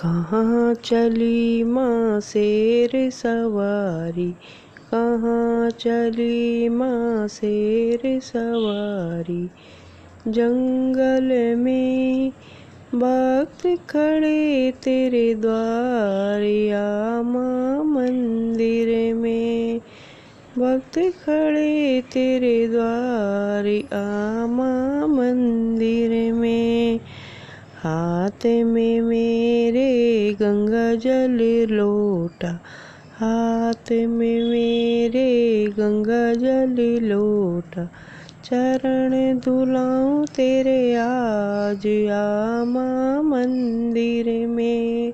कहाँ चली माँ शेर सवारी? कहाँ चली माँ शेर सवारी? जंगल में भक्त खड़े तेरे द्वार, या माँ मंदिर में भक्त खड़े तेरे द्वार आ माँ मंदिर में हाथ में मेरे गंगा जल लोटा, हाथ में मेरे गंगा जल लोटा। चरण धुलाऊं तेरे आज आमा मंदिर में।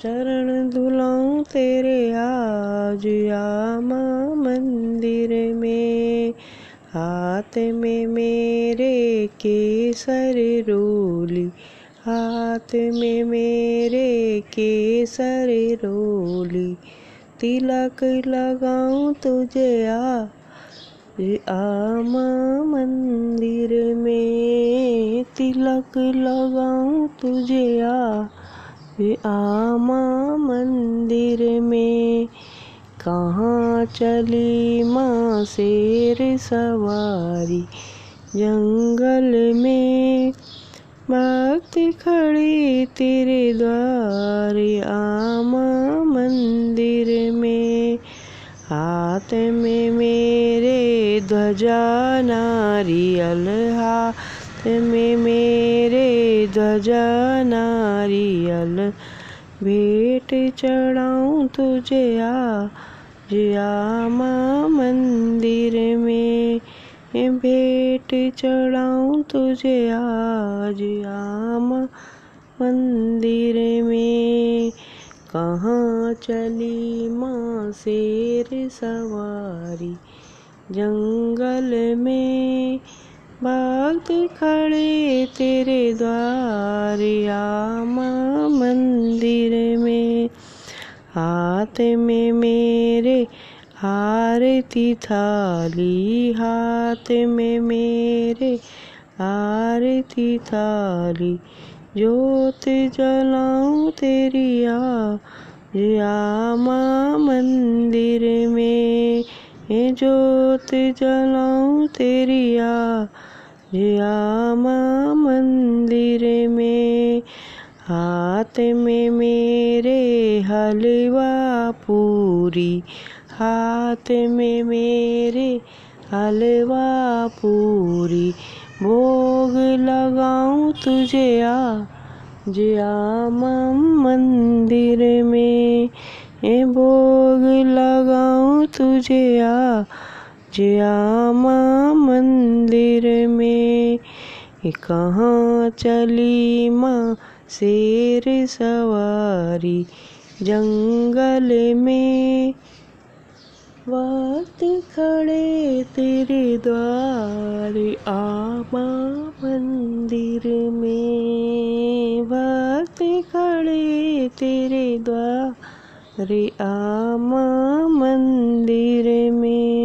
चरण धुलाऊं तेरे आज आमा मंदिर हाथ में मेरे केसर रोली, हाथ में मेरे केसर रोली। तिलक लगाऊँ तुझे आ आमा मंदिर में। तिलक लगाऊँ तुझे आ आमा मंदिर में। कहाँ चली माँ शेर सवारी? जंगल में भक्त खड़ी तेरे द्वार, आमा मंदिर में हाथ में मेरे ध्वजा नारियल हाथ में मेरे ध्वजा नारियल भेंट चढ़ाऊं तुझे, आ जियामा मंदिर में भेंट चढ़ाऊं तुझे आज। आमा मंदिर में कहाँ चली माँ शेर सवारी? जंगल में भक्त खड़े तेरे द्वार। आमा मंदिर हाथ में मेरे आरती थाली, हाथ में मेरे आरती थाली। ज्योत जलाऊं तेरी आ आमा मंदिर में ज्योत जलाऊं तेरी आ आमा मंदिर में हाथ में मेरे हलवा पूरी, हाथ में मेरे हलवा पूरी। भोग लगाऊँ तुझे आ जियामा मंदिर में। ए भोग लगाऊँ तुझे आ जियामा मंदिर में। कहाँ चली माँ शेर सवारी जंगल में। वक्त खड़े तेरे द्वार, आमा मंदिर में। वक्त खड़े तेरे द्वार, आमा मंदिर में।